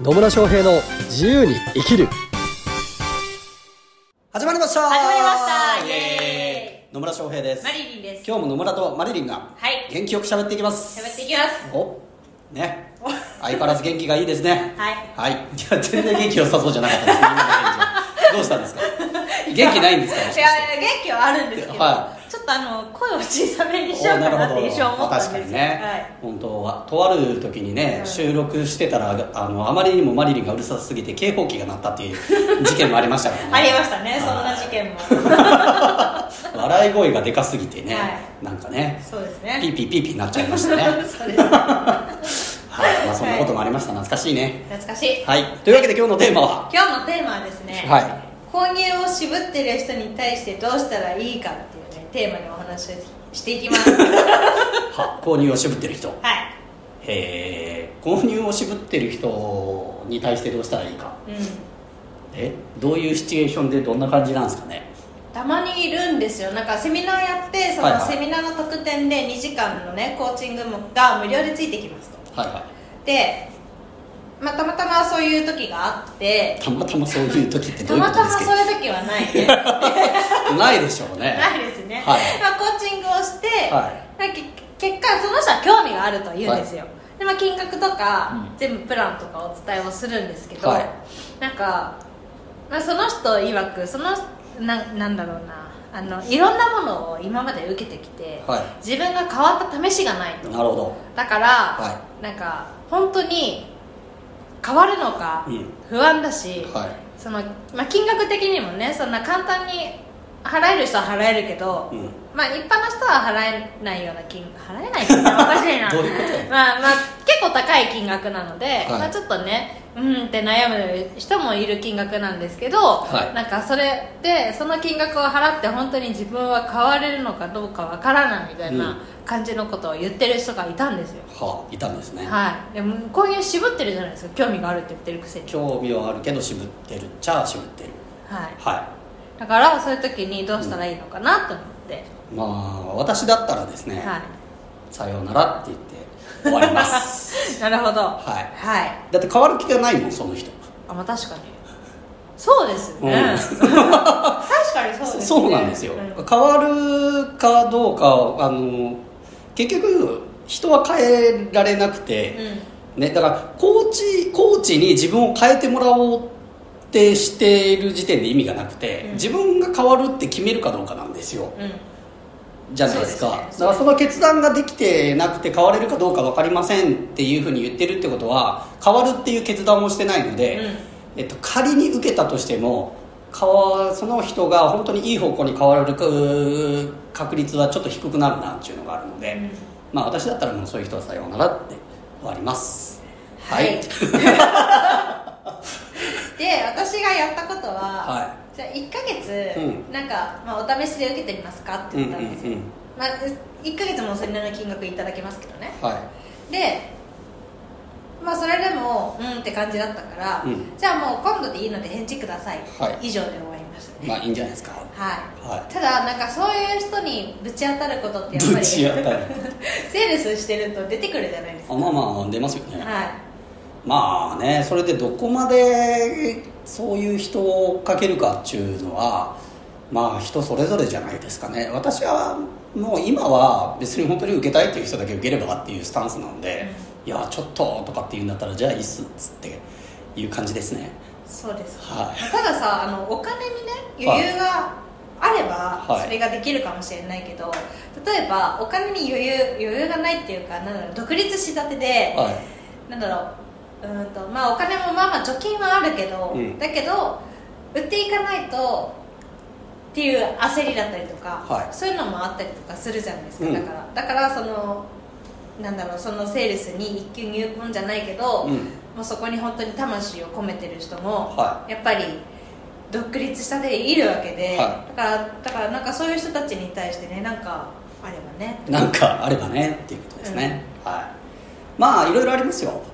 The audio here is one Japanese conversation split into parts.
野村翔平の自由に生きる。始まりました。始まりました。イエーイ。野村翔平です。マリリンです。今日も野村とマリリンがはい。元気よく喋っていきます。喋っていきます。おね。相変わらず元気がいいですね。はい。はい。いや全然元気良さそうじゃなかったです。どうしたんですか？元気ないんですか？いや元気はあるんですけど、はちょっとあの声を小さめにしようかなって一瞬思ったんですよ。確かにね、本当はとある時にね、うん。収録してたらあのあまりにもマリリンがうるさすぎて警報器が鳴ったっていう事件もありましたからね。ありましたねはい。そんな事件も。笑い声がでかすぎてね、はい。なんかねそうですね。ピーピーピーピーなっちゃいましたね。そうですはい、まあ、そんなこともありました。懐かしいね。懐かしい。はい。というわけで今日のテーマは？今日のテーマはですね、はい購入を渋ってる人に対してどうしたらいいかっていうねテーマにお話をしていきます。はは購入を渋ってる人。い。へえ購入を渋ってる人に対してどうしたらいいか。うん。え？どういうシチュエーションでどんな感じなんですかね？たまにいるんですよ。なんかセミナーやってそはいはい。のセミナーの特典で2時間のねコーチングもが無料でついてきますと。はいはい。で、まあ、たまたまそういう時があって。たまたまそういう時ってどういうたまたますことでかそういう時はないね。ないでしょうね。ないですね、はい。まあ、コーチングをして、はまあけ結果その人は興味があると言うんですよ、でまあ、金額とか、うん。全部プランとかお伝えをするんですけど、はい。なんか、まあ、その人曰くそのななんだろうな。あのいろんなものを今まで受けてきて、は自分が変わった試しがないと。なるほど。だから、はなんか本当に変わるのかうん。不安だし、はい。そのまあ、金額的にもねそんな簡単に払える人は払えるけど、うん。まあ、一般の人は払えないような金払えないっておかしいな。まあまあ結構高い金額なので、はい。まあ、ちょっとねうんって悩む人もいる金額なんですけど、はい。なんかそれでその金額を払って本当に自分は変われるのかどうかわからないみたいうん。な感じのことを言ってる人がいたんですよ、はあいたんですね。はい。でもこういう渋ってるじゃないですか。興味があるって言ってるくせに。興味はあるけど渋ってるっちゃ渋ってる。はい。はだからそういう時にどうしたらいいのかなと思って、いまあ私だったらですね、はい。さようならって言って終わります。なるほど。はい。はい。だって変わる気がないもんその人。あまあ確かに。そうですね、うん。確かにそうですね。そうなんですよ、うん。変わるかどうかあの結局人は変えられなくて、ね、だからコーチコーチに自分を変えてもらおうってしている時点で意味がなくて、うん。自分が変わるって決めるかどうかなんですよ。うんうんじゃないですか。ね。だからその決断ができてなくて変われるかどうか分かりませんっていうふうに言ってるってことは変わるっていう決断をしてないので、うん。えっと、仮に受けたとしても変わその人が本当にいい方向に変わるく確率はちょっと低くなるなっていうのがあるので、うん。まあ私だったらもうそういう人はさようならって終わります。はい。で私がやったことは、はじゃあ1ヶ月、うん。なんか、まあ、お試しで受けてみますか？って言ったんですよ、うんうんうんまあ、1ヶ月もそれなりの金額いただけますけどね。はい。でまあそれでもうんって感じだったから、うん。じゃあもう今度でいいので返事ください、はい。以上で終わりました。ねまあいいんじゃないですか。はい、はい。ただなんかそういう人にぶち当たることってやっぱぶりち当たる。セールスしてると出てくるじゃないですか。あまあまあ出ますよね、はい。まあねそれでどこまでそういう人をかけるかっていうのはまあ人それぞれじゃないですかね。私はもう今は別に本当に受けたいっていう人だけ受ければっていうスタンスなので、いやちょっととかって言うんだったらじゃあいいっすっつっていう感じですね。そうです、はい。たださあのお金にね余裕があればはい。それができるかもしれないけど、例えばお金に余裕余裕がないっていうかなんだろう独立したてで、はい。なんだろううーんとまあお金もまあまあ貯金はあるけど、うん。だけど売っていかないとっていう焦りだったりとか、はい。そういうのもあったりとかするじゃないですか、うん。だからだからそのなんだろうそのセールスに一級入魂じゃないけど、うん。もうそこに本当に魂を込めてる人も、はやっぱり独立したているわけで、はだからだからなんかそういう人たちに対してねなんかあればね。なんかあればねっていうことですね、はいまあいろいろありますよ。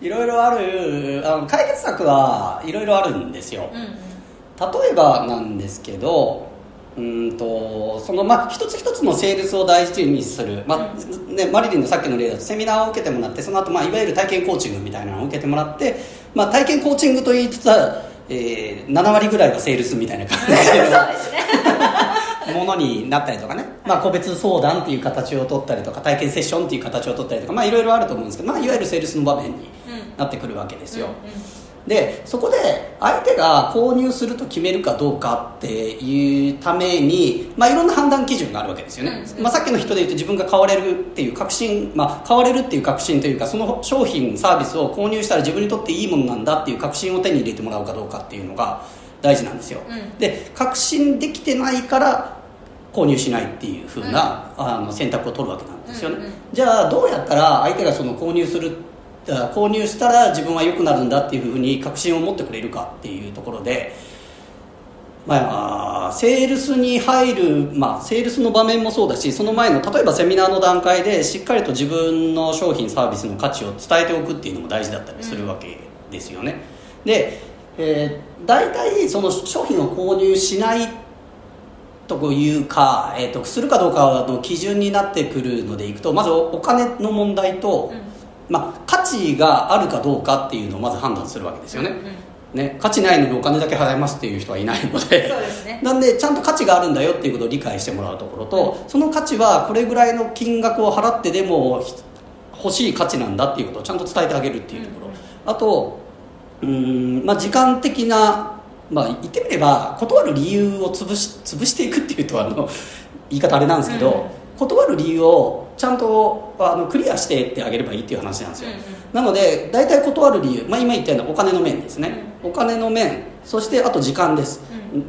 いろいろあるあの解決策はいろいろあるんですよ、うんうん。例えばなんですけどうんとそのまあ一つ一つのセールスを大事にする、まあね、マリリンのさっきの例だとセミナーを受けてもらってその後、まあいわゆる体験コーチングみたいなのを受けてもらって、まあ、体験コーチングと言いつつは、えー、7割ぐらいがセールスみたいな感じ ものになったりとかね、まあ、個別相談っていう形を取ったりとか体験セッションっていう形を取ったりとか、まあ、いろいろあると思うんですけど、まあ、いわゆるセールスの場面になってくるわけですよ、でそこで相手が購入すると決めるかどうかっていうために、まあ、いろんな判断基準があるわけですよね、まあ、さっきの人で言うと自分が買われるっていう確信、まあ、買われるっていう確信というかその商品サービスを購入したら自分にとっていいものなんだっていう確信を手に入れてもらうかどうかっていうのが大事なんですよ、うん。で確信できてないから購入しないっていう風な、あの選択を取るわけなんですよね、うんうん。じゃあどうやったら相手がその購入するあ購入したら自分は良くなるんだっていうふうに確信を持ってくれるかっていうところで、まあ、セールスに入る、まあ、セールスの場面もそうだしその前の例えばセミナーの段階でしっかりと自分の商品サービスの価値を伝えておくっていうのも大事だったりするわけですよね、で、えー、大体その商品を購入しないというか、えー、とするかどうかの基準になってくるのでいくとまずお金の問題と、まあ、価値があるかどうかっていうのをまず判断するわけですよね,、ね価値ないのにお金だけ払いますっていう人はいないので。ね。なんでちゃんと価値があるんだよっていうことを理解してもらうところとその価値はこれぐらいの金額を払ってでもひ欲しい価値なんだっていうことをちゃんと伝えてあげるっていうところ、あとうーん、まあ、時間的な、まあ、言ってみれば断る理由を潰し潰していくっていうとあの言い方あれなんですけど、うん。断る理由をちゃんとあのクリアしていってあげればいいっていう話なんですよ、うんうん。なので大体断る理由、まあ、今言ったようなお金の面ですね、お金の面そしてあと時間です、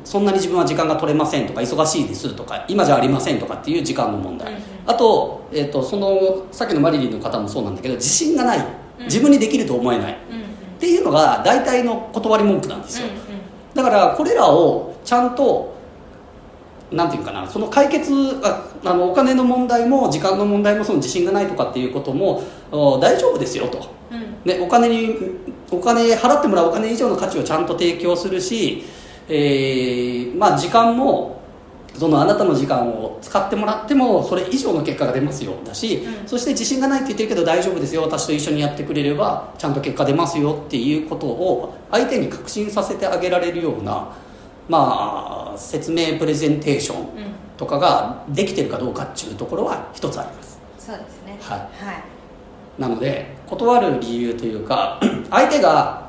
そんなに自分は時間が取れませんとか忙しいですとか今じゃありませんとかっていう時間の問題、うんうん。あと,、えー、とそのさっきのマリリンの方もそうなんだけど自信がない。自分にできると思えない、うんうん。っていうのが大体の断り文句なんですよ、うんうんだからこれらをちゃんとなんていうかなその解決ああのお金の問題も時間の問題もその自信がないとかっていうこともお大丈夫ですよと、うん。ね、お金にお金払ってもらうお金以上の価値をちゃんと提供するし、えーまあ、時間もそのあなたの時間を使ってもらってもそれ以上の結果が出ますよだし、うん。そして自信がないって言ってるけど大丈夫ですよ私と一緒にやってくれればちゃんと結果出ますよっていうことを相手に確信させてあげられるような、まあ、説明プレゼンテーションうんとかができてるかどうかっていうところは一つあります。そうですね。はい。はい。なので断る理由というか 相手が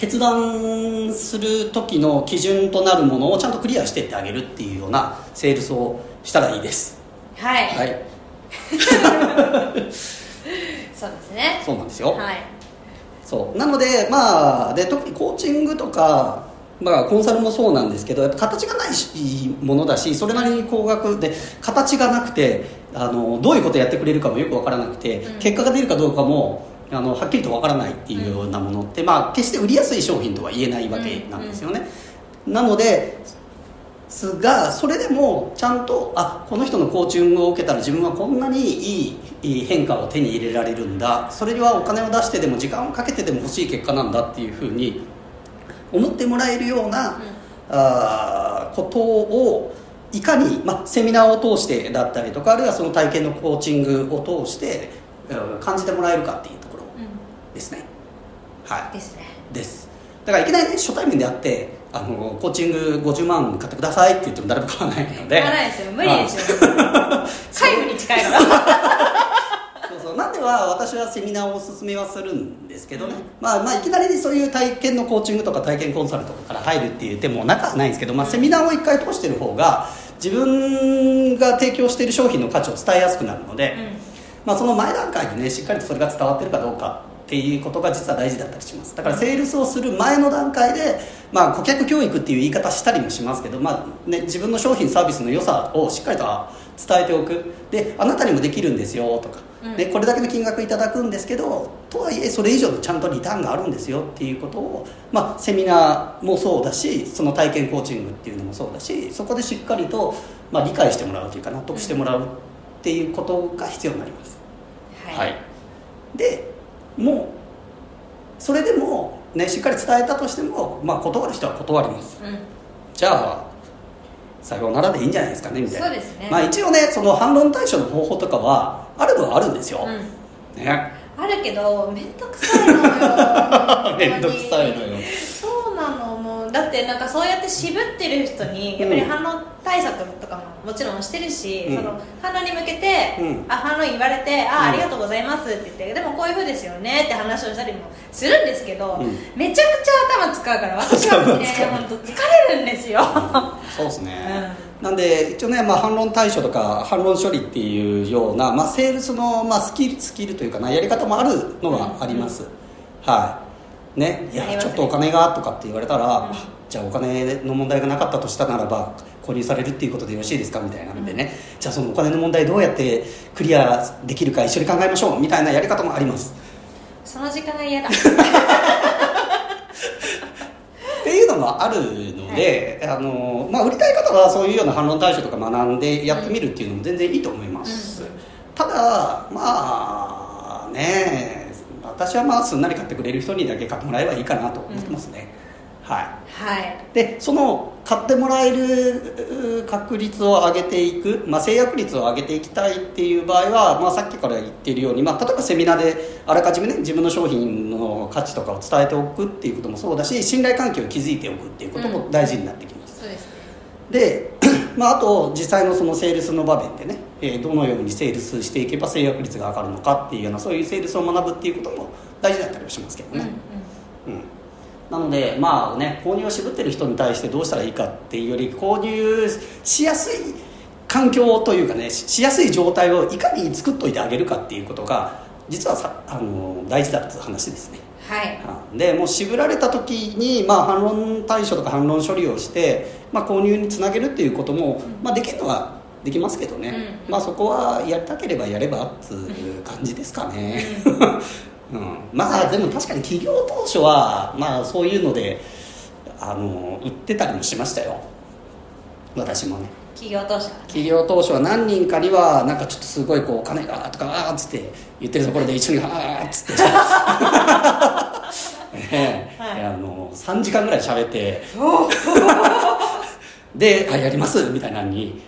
決断する時の基準となるものをちゃんとクリアしていってあげるっていうようなセールスをしたらいいです。はい、はい。そうですね。そうなんですよ、はい。そう。なのでまあで特にコーチングとかまあ、コンサルもそうなんですけどやっぱ形がないしものだしそれなりに高額で形がなくてあのどういうことやってくれるかもよく分からなくて、うん。結果が出るかどうかもあのはっきりと分からないっていうようなものって、まあ、決して売りやすい商品とは言えないわけなんですよね、なのですがそれでもちゃんとあこの人のコーチングを受けたら自分はこんなにいい変化を手に入れられるんだ。それにはお金を出してでも時間をかけてでも欲しい結果なんだっていうふうに思ってもらえるような、あーことをいかに、まあ、セミナーを通してだったりとかあるいはその体験のコーチングを通してうん感じてもらえるかっていうですね。はい。んですね。です。だからいきなりね初対面であってあのコーチング50万買ってくださいって言っても誰も買わないので。買わないですよ。無理ですよ。皆無 に近いから そうそう。なんでは私はセミナーをおすすめはするんですけどね、まあ、まあいきなりそういう体験のコーチングとか体験コンサルとかから入るっていう手もなくはないんですけど、まあ、セミナーを一回通してる方が自分が提供している商品の価値を伝えやすくなるので、まあ、その前段階でねしっかりとそれが伝わってるかどうかっていうことが実は大事だったりします。だからセールスをする前の段階で、まあ、顧客教育っていう言い方したりもしますけど、まあね、自分の商品サービスの良さをしっかりと伝えておく。であなたにもできるんですよとか、うん。でこれだけの金額いただくんですけどとはいえそれ以上のちゃんとリターンがあるんですよっていうことを、まあ、セミナーもそうだしその体験コーチングっていうのもそうだしそこでしっかりと、まあ、理解してもらうというか納得してもらうっていうことが必要になります。はい、でもうそれでも、ね、しっかり伝えたとしても、まあ、断る人は断ります。うん。じゃあさようならでいいんじゃないですかねみたいな。そうですね。まあ一応ねその反論対処の方法とかはあるのはあるんですよ、うん。ね。あるけど面倒くさいのよ。めんどくさいのよ。そうなのもう。だってなんかそうやって渋ってる人にやっぱり反論対策とかももちろんしてるし、うん。その反論に向けて、うん。あ反論言われてあ、うん。ありがとうございますって言ってでもこういうふうですよねって話をしたりもするんですけど、うん。めちゃくちゃ頭使うから私はね本当疲れるんですよ。そうですね、なんで一応ね、まあ、反論対処とか反論処理っていうような、まあ、セールスの、まあ、スキルスキルというかなやり方もあるのはあります、はい。ね。いやちょっとお金がとかって言われたら、ん。あじゃあお金の問題がなかったとしたならば購入されるっていうことでよろしいですか？みたいなんでね、じゃあそのお金の問題どうやってクリアできるか一緒に考えましょう。みたいなやり方もあります。その時間が嫌だ。っていうのもあるので、あのまあ、売りたい方はそういうような反論対処とか学んでやってみるっていうのも全然いいと思います、うんただまあね私はまあすんなり買ってくれる人にだけ買ってもらえばいいかなと思ってますね、はい。はい。でその買ってもらえるう確率を上げていく、まあ、制約率を上げていきたいっていう場合は、まあ、さっきから言っているように、まあ、例えばセミナーであらかじめね自分の商品の価値とかを伝えておくっていうこともそうだし信頼関係を築いておくっていうことも大事になってきます、そうですね。で、まあ、あと実際のそのセールスの場面でね、えーどのようにセールスしていけば制約率が上がるのかっていうようなそういうセールスを学ぶっていうことも大事だったりはしますけどね、うんなのでまあね購入を渋ってる人に対してどうしたらいいかっていうより購入しやすい環境というかねししやすい状態をいかに作っといてあげるかっていうことが実はさあの大事だっていう話ですね。はい。うんでもう渋られた時に、まあ、反論対処とか反論処理をして、まあ、購入につなげるっていうことも、まあ、できるのはできますけどね、うん。まあ、そこはやりたければやればっていう感じですかね、うん、まあでも確かに企業当初は、まあ、そういうのであの売ってたりもしましたよ。私もね。企業当社企業当初は何人かにはなんかちょっとすごいこうお金がとかあーっつって言ってるところで一緒にあーっつって。あの3時間ぐらい喋って。であやります？みたいなのに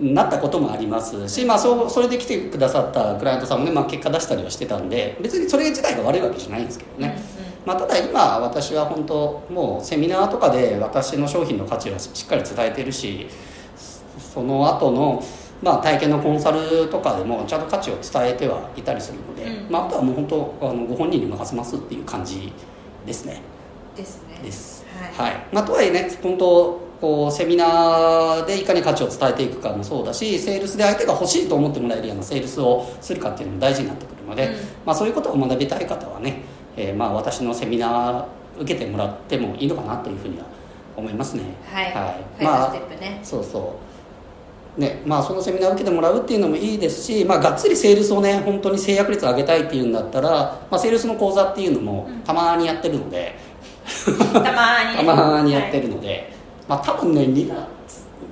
なったこともありますし、まあ、そうそれで来てくださったクライアントさんもね、まあ、結果出したりはしてたんで別にそれ自体が悪いわけじゃないんですけどね、まあ、ただ今私は本当もうセミナーとかで私の商品の価値をしっかり伝えてるしその後のまあ体験のコンサルとかでもちゃんと価値を伝えてはいたりするので、うん。まあ、あとはもう本当あのご本人に任せますっていう感じですね。ですね。です。はい。はい。まあ、とはいえね本当こうセミナーでいかに価値を伝えていくかもそうだしセールスで相手が欲しいと思ってもらえるようなセールスをするかっていうのも大事になってくるので、うん。まあ、そういうことを学びたい方はね、えーまあ私のセミナー受けてもらってもいいのかなというふうには思いますね。はい。はい。まあね。そうそう。ねまあそのセミナーを受けてもらうっていうのもいいですし、まあ、がっつりセールスをね本当に制約率を上げたいっていうんだったら、まあ、セールスの講座っていうのもたまにやってるので、たまーに たまにやってるるので、まあ多分ね2月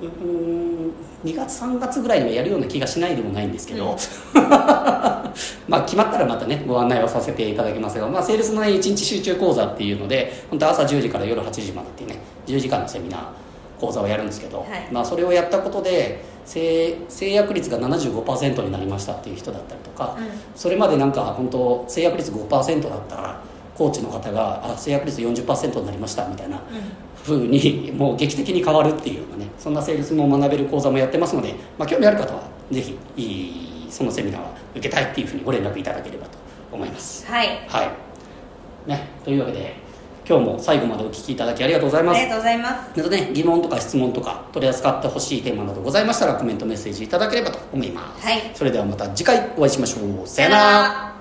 うーん2月3月ぐらいにはやるような気がしないでもないんですけど、うん。まあ決まったらまたねご案内をさせていただきますが、まあ、セールスのね1日集中講座っていうので本当朝10時から夜8時までっていうね10時間のセミナー講座をやるんですけど、はい。まあ、それをやったことで制制約率が75%になりましたっていう人だったりとか、うん。それまでなんか本当制約率5%だったコーチの方があ制約率40%になりましたみたいな風にもう劇的に変わるっていうようなねそんなセールスも学べる講座もやってますので、まあ、興味ある方はぜひそのセミナーを受けたいっていうふうにご連絡いただければと思います。はい。はい。ねというわけで今日も最後までお聞きいただきありがとうございます。ありがとうございます。またね疑問とか質問とか取り扱ってほしいテーマなどございましたらコメントメッセージいただければと思います、はい。それではまた次回お会いしましょう。さよなら